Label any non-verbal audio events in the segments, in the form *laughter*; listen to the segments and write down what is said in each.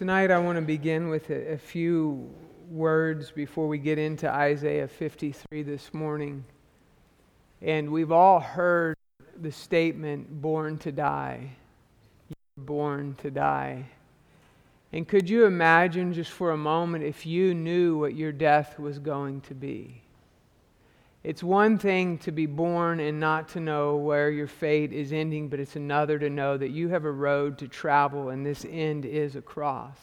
Tonight, I want to begin with a, a, few words before we get into Isaiah 53 this morning. And we've all heard the statement, born to die. You're born to die. And could you imagine just for a moment if you knew what your death was going to be? It's one thing to be born and not to know where your fate is ending, but it's another to know that you have a road to travel and this end is a cross.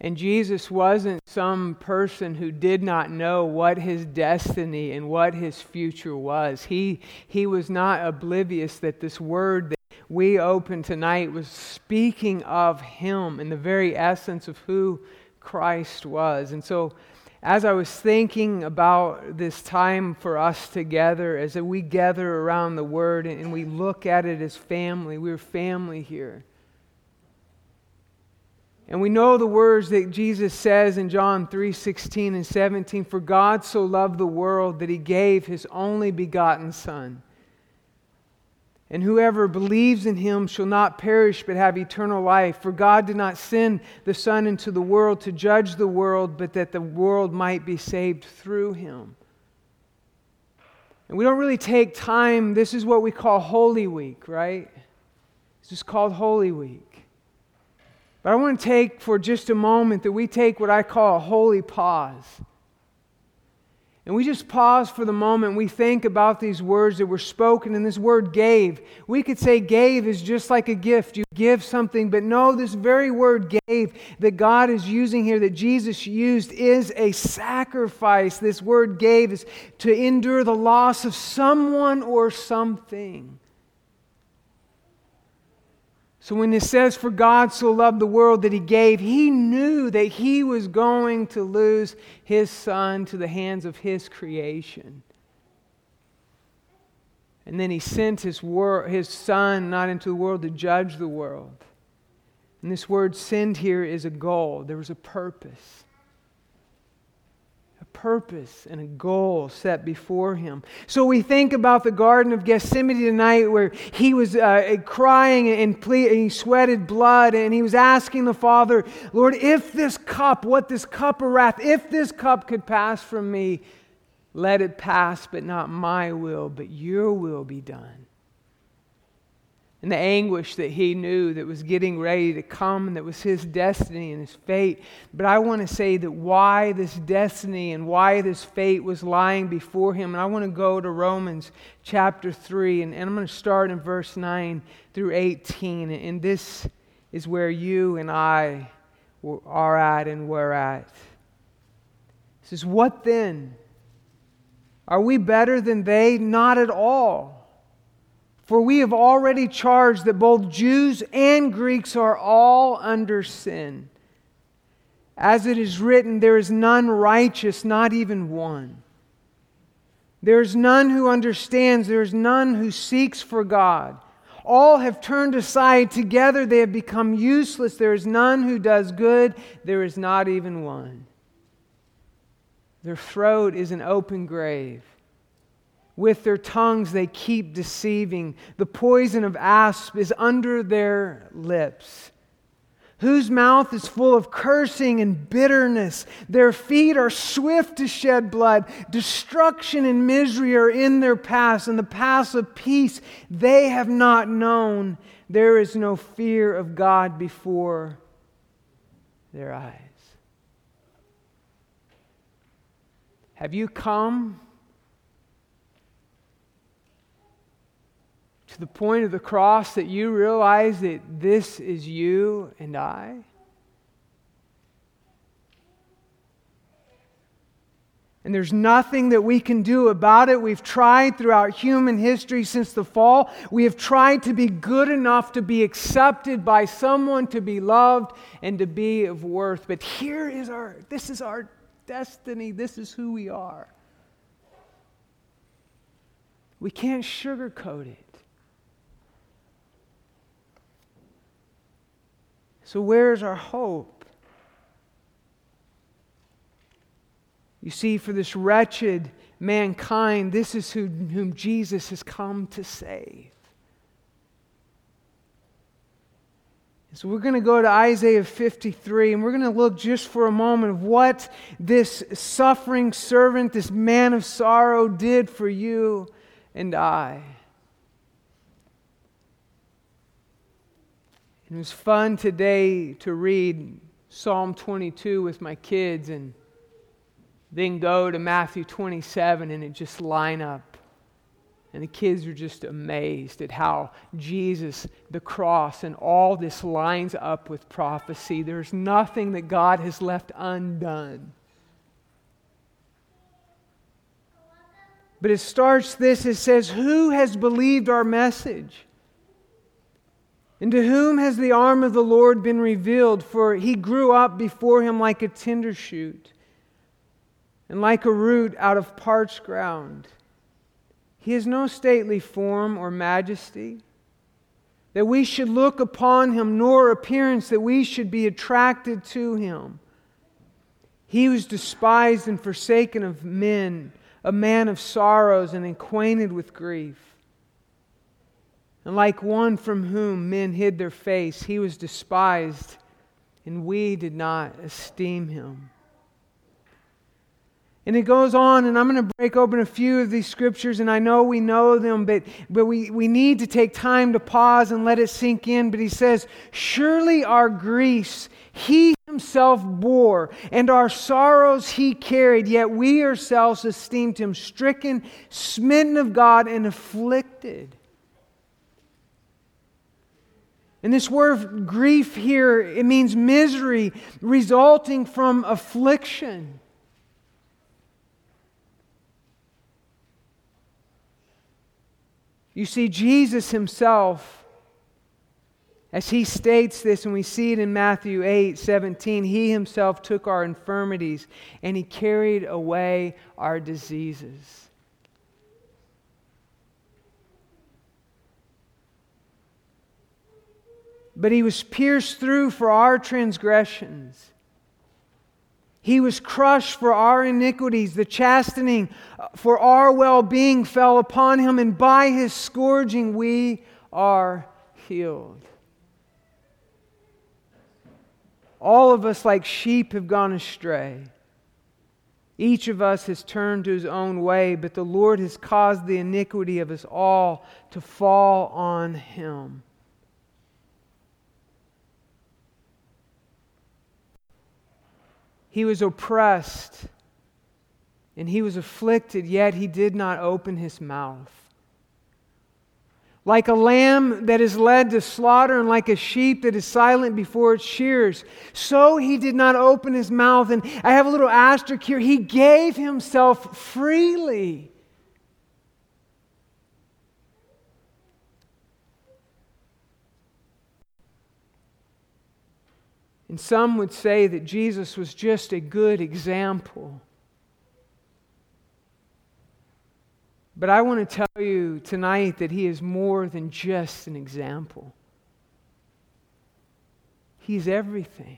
And Jesus wasn't some person who did not know what his destiny and what his future was. He, he was not oblivious that this word that we open tonight was speaking of him and the very essence of who Christ was. And so as I was thinking about this time for us together, as we gather around the Word and we look at it as family, we're family here. And we know the words that Jesus says in John 3 16 and 17 For God so loved the world that he gave his only begotten Son and whoever believes in him shall not perish but have eternal life. For God did not send the Son into the world to judge the world, but that the world might be saved through him. And we don't really take time. This is what we call Holy Week, right? This is called Holy Week. But I want to take for just a moment that we take what I call a holy pause. And we just pause for the moment. We think about these words that were spoken, and this word gave. We could say gave is just like a gift. You give something, but no, this very word gave that God is using here, that Jesus used, is a sacrifice. This word gave is to endure the loss of someone or something. So when it says, For God so loved the world that he gave, he knew that he was going to lose his son to the hands of his creation. And then he sent his, wor- his son not into the world to judge the world. And this word send here is a goal, there was a purpose purpose and a goal set before him. So we think about the Garden of Gethsemane tonight where he was uh, crying and, ple- and he sweated blood and he was asking the Father, Lord, if this cup, what this cup of wrath, if this cup could pass from me, let it pass, but not my will, but your will be done and the anguish that he knew that was getting ready to come and that was his destiny and his fate. But I want to say that why this destiny and why this fate was lying before him. And I want to go to Romans chapter 3, and, and I'm going to start in verse 9 through 18. And this is where you and I are at and we're at. It says, What then? Are we better than they? Not at all. For we have already charged that both Jews and Greeks are all under sin. As it is written, there is none righteous, not even one. There is none who understands, there is none who seeks for God. All have turned aside. Together they have become useless. There is none who does good, there is not even one. Their throat is an open grave. With their tongues they keep deceiving. The poison of asp is under their lips. Whose mouth is full of cursing and bitterness. Their feet are swift to shed blood. Destruction and misery are in their paths, and the paths of peace they have not known. There is no fear of God before their eyes. Have you come? To the point of the cross that you realize that this is you and I? And there's nothing that we can do about it. We've tried throughout human history since the fall. We have tried to be good enough to be accepted by someone, to be loved, and to be of worth. But here is our, this is our destiny. This is who we are. We can't sugarcoat it. So, where's our hope? You see, for this wretched mankind, this is who, whom Jesus has come to save. So we're going to go to Isaiah 53 and we're going to look just for a moment of what this suffering servant, this man of sorrow, did for you and I. It was fun today to read Psalm 22 with my kids and then go to Matthew 27 and it just line up and the kids are just amazed at how Jesus, the cross, and all this lines up with prophecy. There's nothing that God has left undone. But it starts this it says, Who has believed our message? And to whom has the arm of the Lord been revealed? For he grew up before him like a tender shoot, and like a root out of parched ground. He has no stately form or majesty, that we should look upon him, nor appearance that we should be attracted to him. He was despised and forsaken of men, a man of sorrows and acquainted with grief. And like one from whom men hid their face, he was despised, and we did not esteem him. And it goes on, and I'm going to break open a few of these scriptures, and I know we know them, but, but we, we need to take time to pause and let it sink in. But he says, Surely our griefs he himself bore, and our sorrows he carried, yet we ourselves esteemed him stricken, smitten of God, and afflicted. And this word grief here, it means misery resulting from affliction. You see, Jesus himself, as he states this, and we see it in Matthew 8 17, he himself took our infirmities and he carried away our diseases. But he was pierced through for our transgressions. He was crushed for our iniquities. The chastening for our well being fell upon him, and by his scourging we are healed. All of us, like sheep, have gone astray. Each of us has turned to his own way, but the Lord has caused the iniquity of us all to fall on him. He was oppressed and he was afflicted, yet he did not open his mouth. Like a lamb that is led to slaughter, and like a sheep that is silent before its shears, so he did not open his mouth. And I have a little asterisk here. He gave himself freely. And some would say that Jesus was just a good example. But I want to tell you tonight that he is more than just an example. He's everything.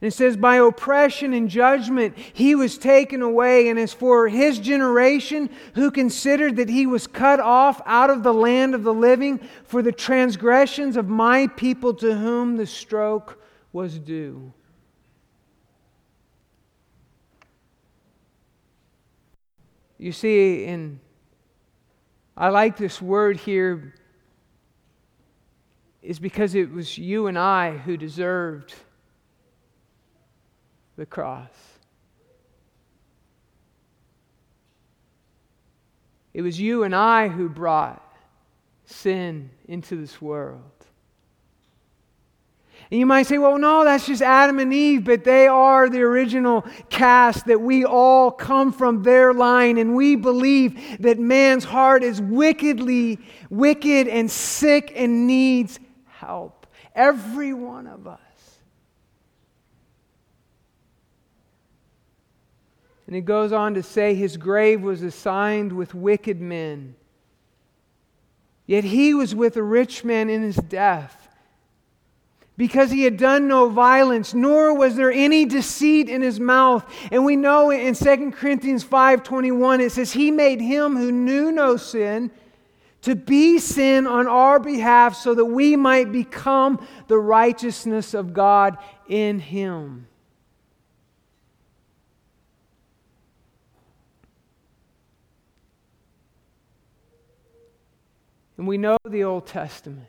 And it says, By oppression and judgment he was taken away. And as for his generation, who considered that he was cut off out of the land of the living for the transgressions of my people to whom the stroke was due. You see, in I like this word here is because it was you and I who deserved the cross. It was you and I who brought sin into this world. And you might say, well, no, that's just Adam and Eve, but they are the original cast that we all come from their line. And we believe that man's heart is wickedly wicked and sick and needs help. Every one of us. And it goes on to say his grave was assigned with wicked men. Yet he was with a rich man in his death, because he had done no violence, nor was there any deceit in his mouth. And we know in 2 Corinthians 5:21 it says he made him who knew no sin to be sin on our behalf so that we might become the righteousness of God in him. And we know the Old Testament.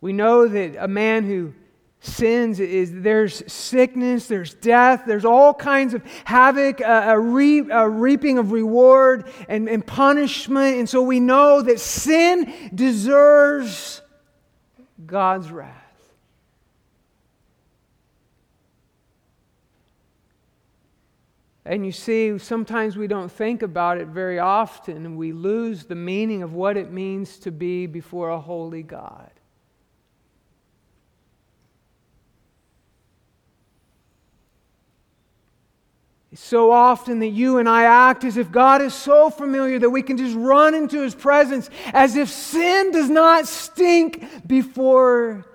We know that a man who sins is there's sickness there's death there's all kinds of havoc a, re, a reaping of reward and, and punishment and so we know that sin deserves god's wrath And you see, sometimes we don't think about it very often, and we lose the meaning of what it means to be before a holy God. It's so often that you and I act as if God is so familiar that we can just run into His presence as if sin does not stink before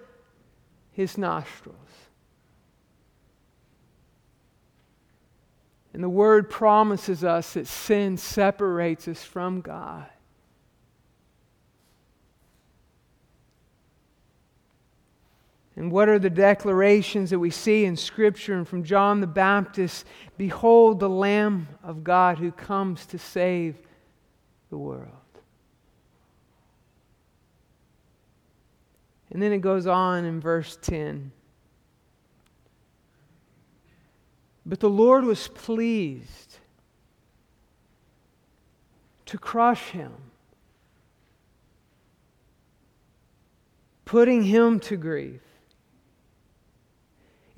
His nostrils. And the Word promises us that sin separates us from God. And what are the declarations that we see in Scripture and from John the Baptist? Behold, the Lamb of God who comes to save the world. And then it goes on in verse 10. But the Lord was pleased to crush him, putting him to grief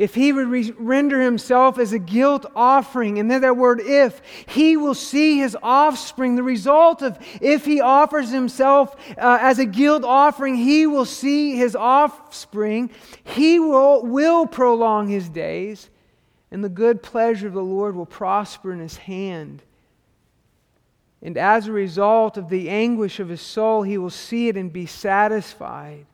if he would re- render himself as a guilt offering, and then that word if, he will see his offspring. The result of if he offers himself uh, as a guilt offering, he will see his offspring. He will, will prolong his days, and the good pleasure of the Lord will prosper in his hand. And as a result of the anguish of his soul, he will see it and be satisfied.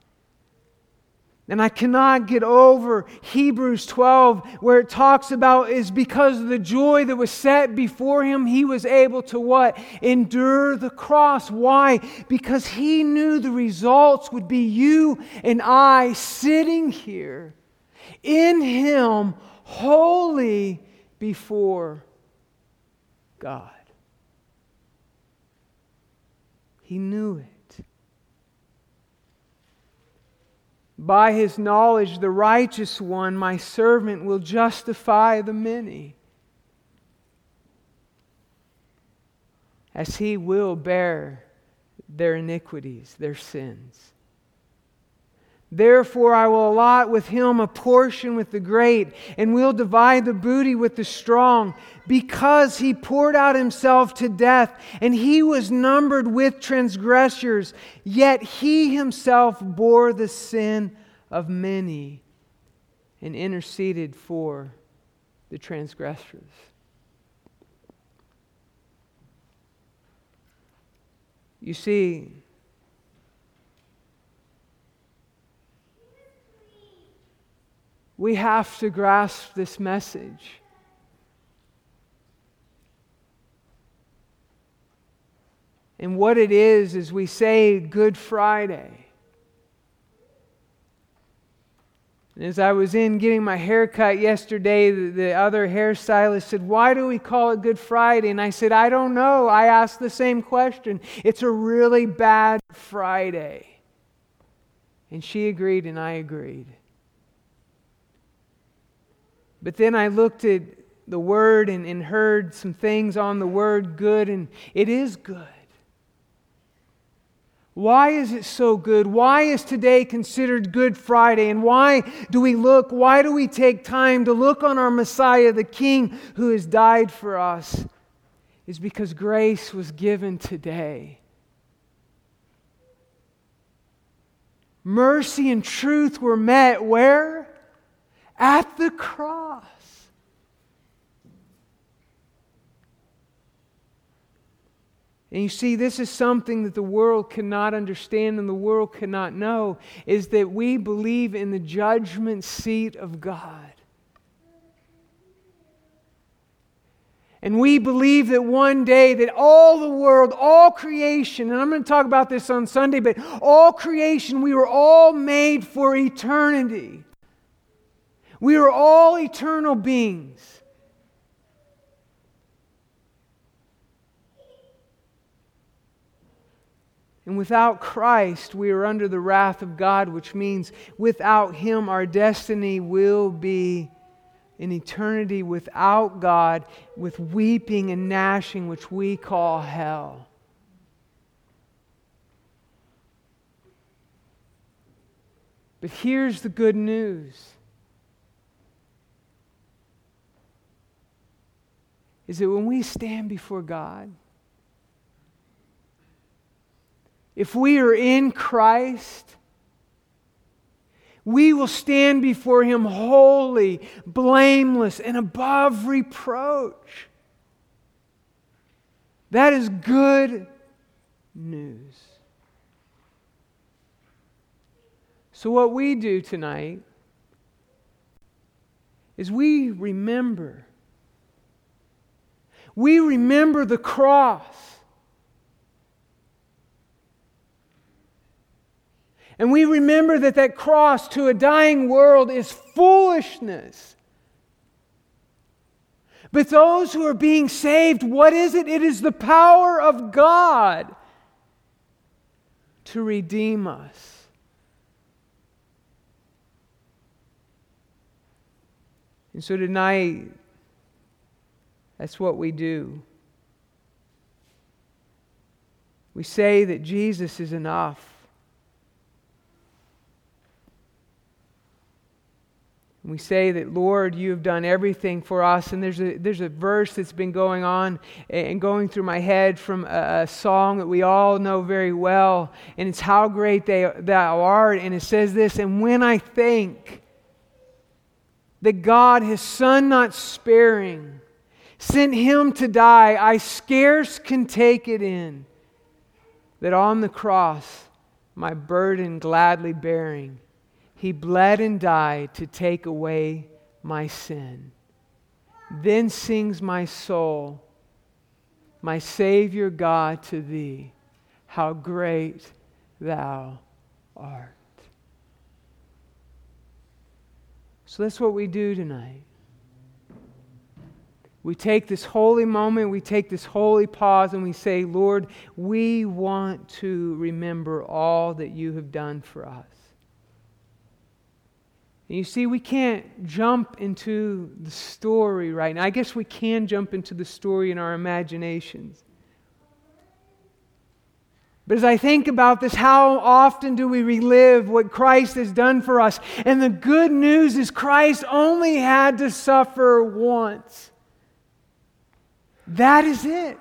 And I cannot get over Hebrews 12, where it talks about is because of the joy that was set before him, he was able to what? Endure the cross. Why? Because he knew the results would be you and I sitting here in him, holy before God. He knew it. By his knowledge, the righteous one, my servant, will justify the many, as he will bear their iniquities, their sins. Therefore, I will allot with him a portion with the great, and will divide the booty with the strong, because he poured out himself to death, and he was numbered with transgressors, yet he himself bore the sin of many and interceded for the transgressors. You see, We have to grasp this message. And what it is, is we say Good Friday. And as I was in getting my hair cut yesterday, the, the, other hairstylist said, Why do we call it Good Friday? And I said, I don't know. I asked the same question. It's a really bad Friday. And she agreed, and I agreed. But then I looked at the word and, and heard some things on the word good, and it is good. Why is it so good? Why is today considered Good Friday? And why do we look, why do we take time to look on our Messiah, the King who has died for us? Is because grace was given today. Mercy and truth were met where? At the cross. And you see, this is something that the world cannot understand and the world cannot know is that we believe in the judgment seat of God. And we believe that one day that all the world, all creation, and I'm going to talk about this on Sunday, but all creation, we were all made for eternity. We are all eternal beings. And without Christ, we are under the wrath of God, which means without Him, our destiny will be an eternity without God, with weeping and gnashing, which we call hell. But here's the good news. Is that when we stand before God, if we are in Christ, we will stand before Him holy, blameless, and above reproach. That is good news. So, what we do tonight is we remember. We remember the cross. And we remember that that cross to a dying world is foolishness. But those who are being saved, what is it? It is the power of God to redeem us. And so tonight, that's what we do. We say that Jesus is enough. we say that, Lord, you have done everything for us. And there's a, there's a verse that's been going on and going through my head from a, a song that we all know very well. And it's How Great they, Thou Art. And it says this And when I think that God, his Son not sparing, sent him to die, I scarce can take it in that on the cross, my burden gladly bearing, he bled and died to take away my sin. Then sings my soul, my Savior God, to thee, how great thou art. So that's what we do tonight. We take this holy moment, we take this holy pause, and we say, Lord, we want to remember all that you have done for us. And you see, we can't jump into the story right now. I guess we can jump into the story in our imaginations. But as I think about this, how often do we relive what Christ has done for us? And the good news is Christ only had to suffer once. That is it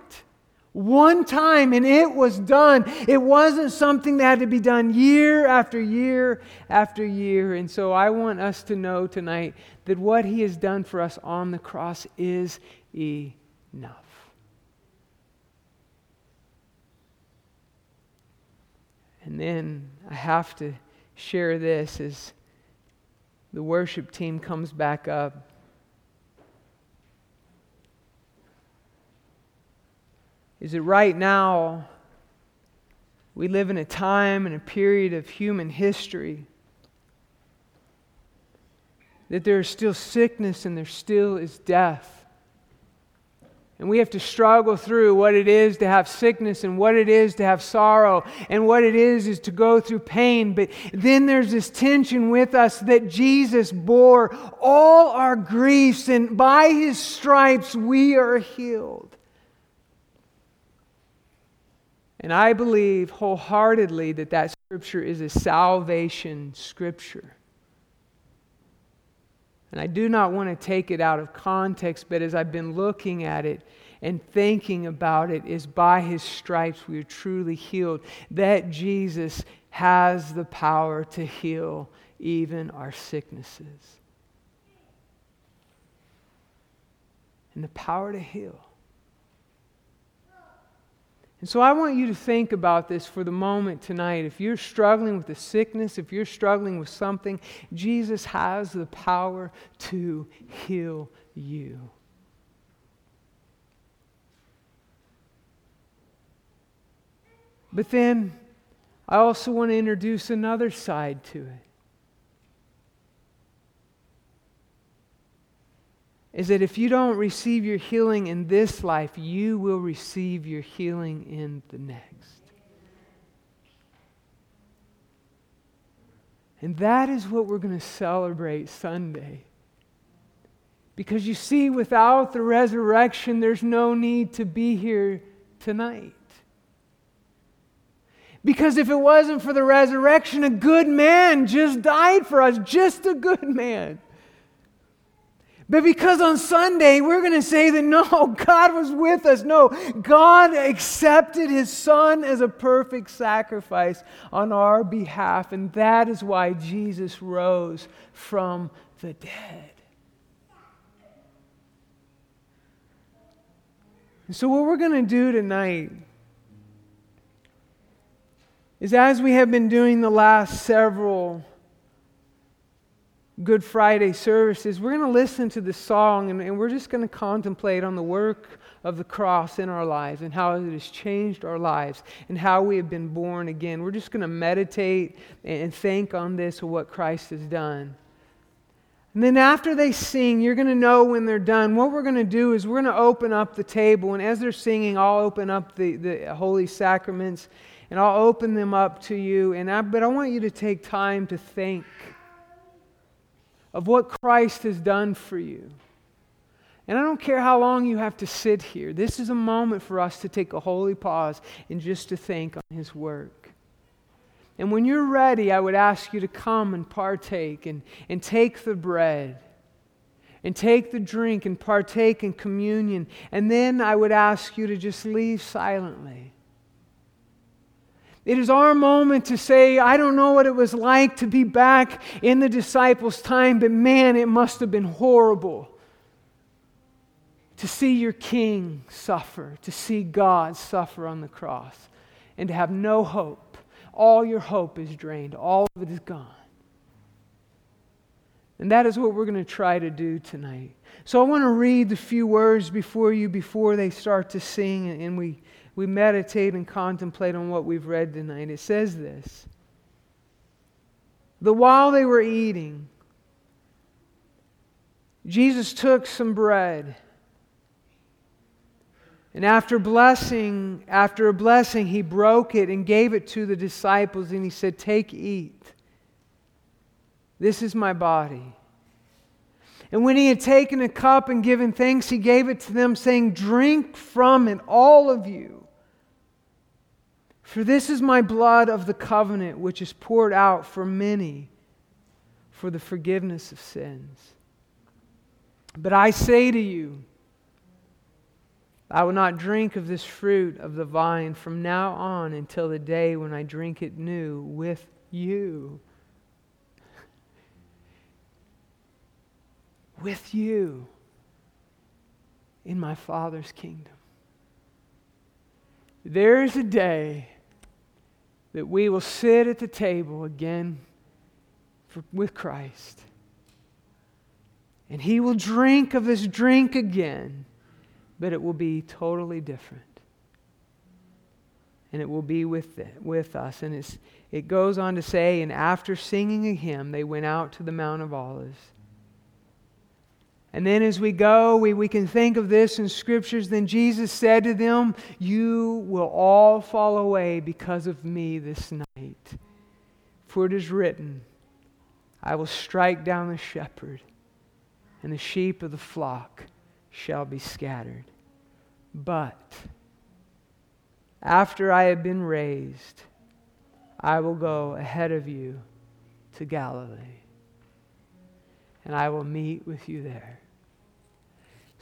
one time and it was done. It wasn't something that had to be done year after year after year. And so I want us to know tonight that what he has done for us on the cross is enough. And then I have to share this as the worship team comes back up. Is that right now we live in a time and a period of human history that there is still sickness and there still is death. And we have to struggle through what it is to have sickness and what it is to have sorrow and what it is is to go through pain. But then there's this tension with us that Jesus bore all our griefs and by his stripes we are healed. And I believe wholeheartedly that that scripture is a salvation scripture. And I do not want to take it out of context, but as I've been looking at it and thinking about it, is by his stripes we are truly healed. That Jesus has the power to heal even our sicknesses. And the power to heal. And so I want you to think about this for the moment tonight. If you're struggling with a sickness, if you're struggling with something, Jesus has the power to heal you. But then I also want to introduce another side to it. Is that if you don't receive your healing in this life, you will receive your healing in the next. And that is what we're going to celebrate Sunday. Because you see, without the resurrection, there's no need to be here tonight. Because if it wasn't for the resurrection, a good man just died for us, just a good man. But because on Sunday we're going to say that no, *laughs* God was with us. No, God accepted his son as a perfect sacrifice on our behalf. And that is why Jesus rose from the dead. And so, what we're going to do tonight is as we have been doing the last several Good Friday services, we're going to listen to this song and, and we're just going to contemplate on the work of the cross in our lives and how it has changed our lives and how we have been born again. We're just going to meditate and think on this, what Christ has done. And then after they sing, you're going to know when they're done. What we're going to do is we're going to open up the table. And as they're singing, I'll open up the, the holy sacraments and I'll open them up to you. And I, but I want you to take time to think of what Christ has done for you. And I don't care how long you have to sit here. This is a moment for us to take a holy pause and just to think on His work. And when you're ready, I would ask you to come and partake and, and take the bread and take the drink and partake in communion. And then I would ask you to just leave silently. It is our moment to say, I don't know what it was like to be back in the disciples' time, but man, it must have been horrible to see your king suffer, to see God suffer on the cross, and to have no hope. All your hope is drained, all of it is gone. And that is what we're going to try to do tonight. So I want to read the few words before you before they start to sing and we we meditate and contemplate on what we've read tonight, it says this The while they were eating, Jesus took some bread. And after blessing, after a blessing, he broke it and gave it to the disciples and he said, Take, eat. This is my body. And when he had taken a cup and given thanks, he gave it to them, saying, Drink from it, all of you. For this is my blood of the covenant, which is poured out for many for the forgiveness of sins. But I say to you, I will not drink of this fruit of the vine from now on until the day when I drink it new with you. *laughs* With you in my Father's kingdom. There is a day that we will sit at the table again for, with Christ. And he will drink of this drink again, but it will be totally different. And it will be with, the, with us. And it goes on to say, and after singing a hymn, they went out to the Mount of Olives. And then as we go, we, we can think of this in scriptures. Then Jesus said to them, You will all fall away because of me this night. For it is written, I will strike down the shepherd, and the sheep of the flock shall be scattered. But after I have been raised, I will go ahead of you to Galilee, and I will meet with you there.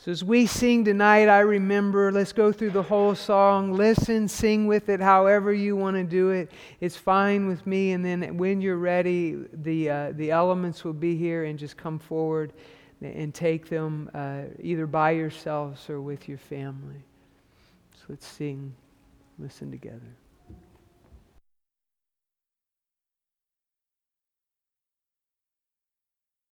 So as we sing tonight, I remember, let's go through the whole song. Listen, sing with it however you want to do it. It's fine with me. And then when you're ready, the, uh, the elements will be here and just come forward and take them uh, either by yourselves or with your family. So let's sing, listen together.